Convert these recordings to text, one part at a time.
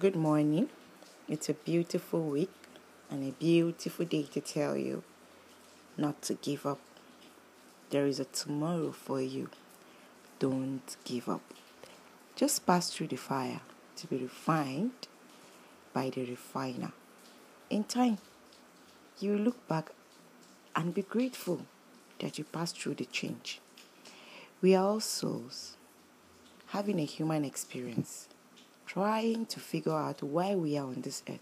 Good morning. It's a beautiful week and a beautiful day to tell you not to give up. There is a tomorrow for you. Don't give up. Just pass through the fire to be refined by the refiner. In time, you look back and be grateful that you passed through the change. We are all souls having a human experience trying to figure out why we are on this earth.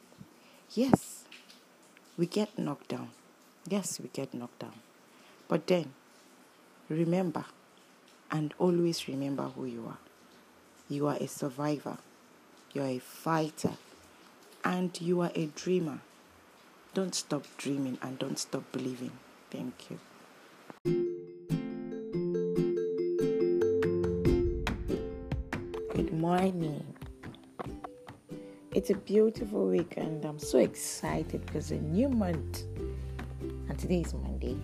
Yes, we get knocked down. Yes, we get knocked down. But then, remember and always remember who you are. You are a survivor, you are a fighter, and you are a dreamer. Don't stop dreaming and don't stop believing. Thank you. Good morning. It's a beautiful week, and I'm so excited because a new month, and today is Monday.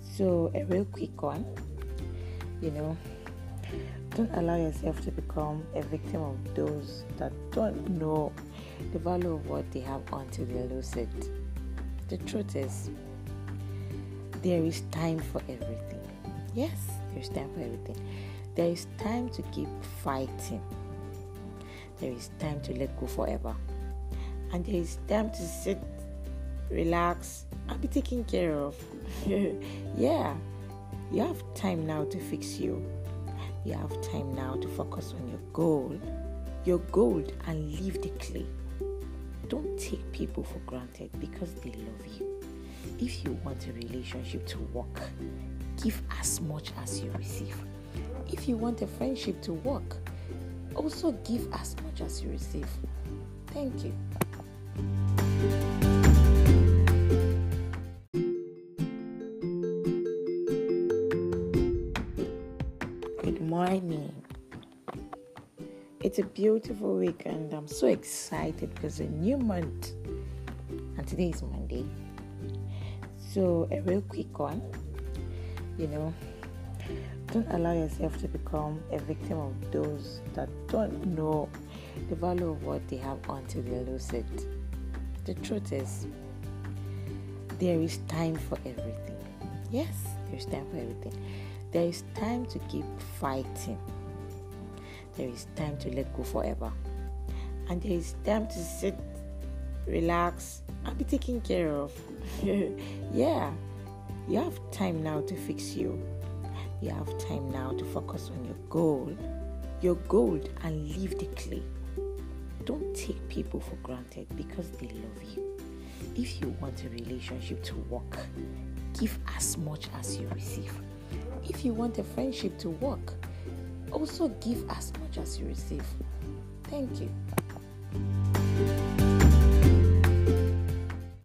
So, a real quick one you know, don't allow yourself to become a victim of those that don't know the value of what they have until they lose it. The truth is, there is time for everything. Yes, there's time for everything. There is time to keep fighting there is time to let go forever. And there is time to sit, relax, and be taken care of. yeah, you have time now to fix you. You have time now to focus on your goal, your goal, and leave the clay. Don't take people for granted because they love you. If you want a relationship to work, give as much as you receive. If you want a friendship to work, also give as much as you receive. Thank you. Good morning. It's a beautiful week, and I'm so excited because a new month, and today is Monday. So, a real quick one, you know, don't allow yourself to become a victim of those that don't know the value of what they have until they lose it. The truth is, there is time for everything. Yes, there's time for everything. There is time to keep fighting. There is time to let go forever. And there is time to sit, relax, and be taken care of. yeah, you have time now to fix you you have time now to focus on your goal, your goal, and leave the clay. Don't take people for granted because they love you. If you want a relationship to work, give as much as you receive. If you want a friendship to work, also give as much as you receive. Thank you.